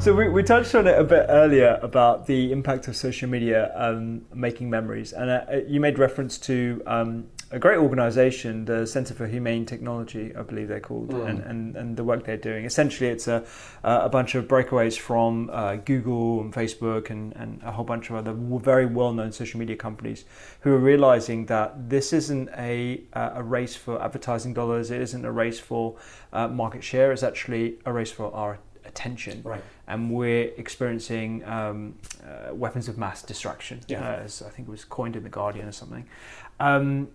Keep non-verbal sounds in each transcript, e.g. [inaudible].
So we, we touched on it a bit earlier about the impact of social media um, making memories, and uh, you made reference to um, a great organisation, the Centre for Humane Technology, I believe they're called, and, and, and the work they're doing. Essentially, it's a a bunch of breakaways from uh, Google and Facebook and, and a whole bunch of other very well known social media companies who are realizing that this isn't a uh, a race for advertising dollars. It isn't a race for uh, market share. It's actually a race for our attention. Right. And we're experiencing um, uh, weapons of mass distraction, Yeah. uh, as I think it was coined in The Guardian or something. Um,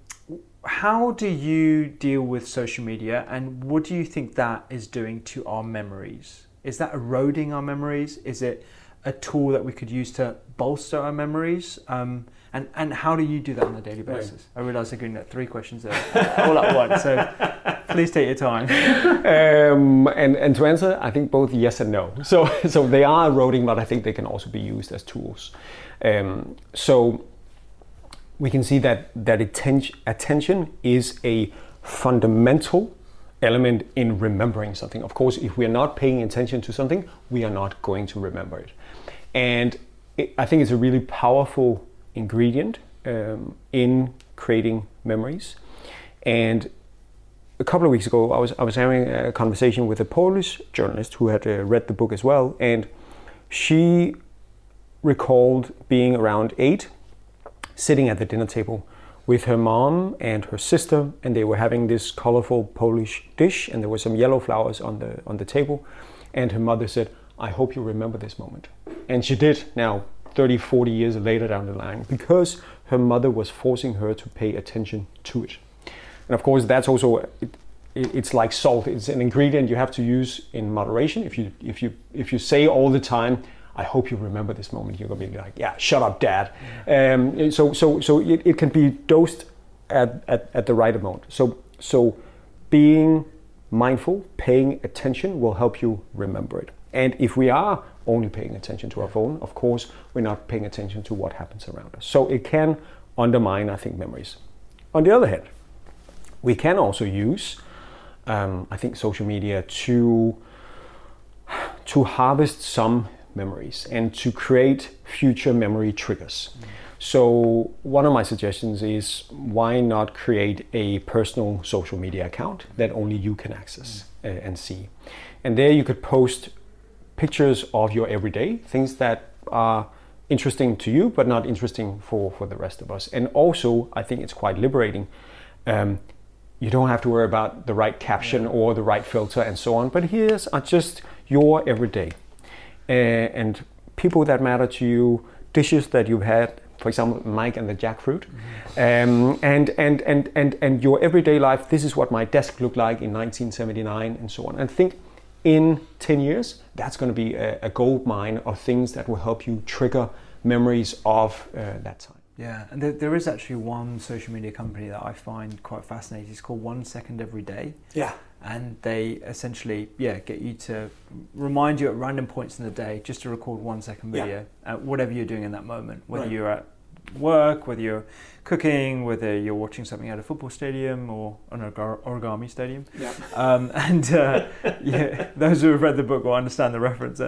how do you deal with social media and what do you think that is doing to our memories? Is that eroding our memories? Is it a tool that we could use to bolster our memories? Um, and, and how do you do that on a daily Right. basis? I realise I'm getting at three questions there [laughs] all at once, so [laughs] please take your time. Um, and, and to answer, I think both yes and no. [laughs] So, so they are eroding, but I think they can also be used as tools. Um, so we can see that, that atten- attention is a fundamental element in remembering something. Of course, if we are not paying attention to something, we are not going to remember it. And it, I think it's a really powerful ingredient um, in creating memories. And a couple of weeks ago, I was I was having a conversation with a Polish journalist who had uh, read the book as well, and she recalled being around eight, sitting at the dinner table with her mom and her sister, and they were having this colorful Polish dish, and there were some yellow flowers on the on the table, and her mother said, "I hope you remember this moment," and she did. Now, 30, 40 years later down the line, because her mother was forcing her to pay attention to it. And of course, that's also it, it- it's like salt. It's an ingredient you have to use in moderation. If you if you if you say all the time, "I hope you remember this moment," you're gonna be like, "Yeah, shut up, Dad." Um, so so so it, it can be dosed at, at at the right amount. So so being mindful, paying attention will help you remember it. And if we are only paying attention to our phone, of course, we're not paying attention to what happens around us. So it can undermine, I think, memories. On the other hand, we can also use, um, I think, social media to to harvest some memories and to create future memory triggers. So one of my suggestions is why not create a personal social media account that only you can access uh, and see, and there you could post pictures of your everyday things that are interesting to you but not interesting for for the rest of us. And also i think it's quite liberating um, you don't have to worry about the right caption or the right filter and so on but here's are just your everyday uh, and people that matter to you dishes that you've had for example mike and the jackfruit um, and, and, and, and, and your everyday life this is what my desk looked like in 1979 and so on and think in 10 years, that's going to be a, a gold mine of things that will help you trigger memories of uh, that time. Yeah, and there, there is actually one social media company that I find quite fascinating. It's called One Second Every Day. Yeah. And they essentially, yeah, get you to remind you at random points in the day just to record one second Yeah. video, uh, whatever you're doing in that moment, whether Right. you're at work, whether you're cooking, whether you're watching something at a football stadium or an origami stadium. Yeah. Um, [laughs] and uh, yeah, those who have read the book will understand the reference.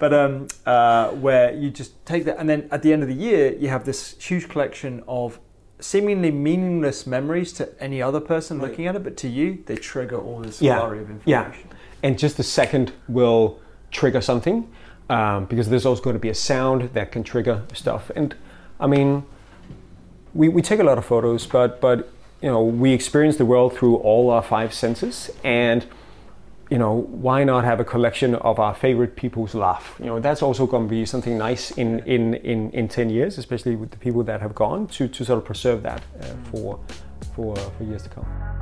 But um, uh, where you just take that, and then at the end of the year, you have this huge collection of seemingly meaningless memories to any other person Right. looking at it, but to you, they trigger all this Yeah. flurry of Yeah. And just a second will trigger something um, because there's also going to be a sound that can trigger stuff. And I mean, we, we take a lot of photos, but but you know we experience the world through all our five senses, and you know why not have a collection of our favorite people's laugh? You know that's also going to be something nice in in in, in ten years, especially with the people that have gone to to sort of preserve that uh, for for for years to come.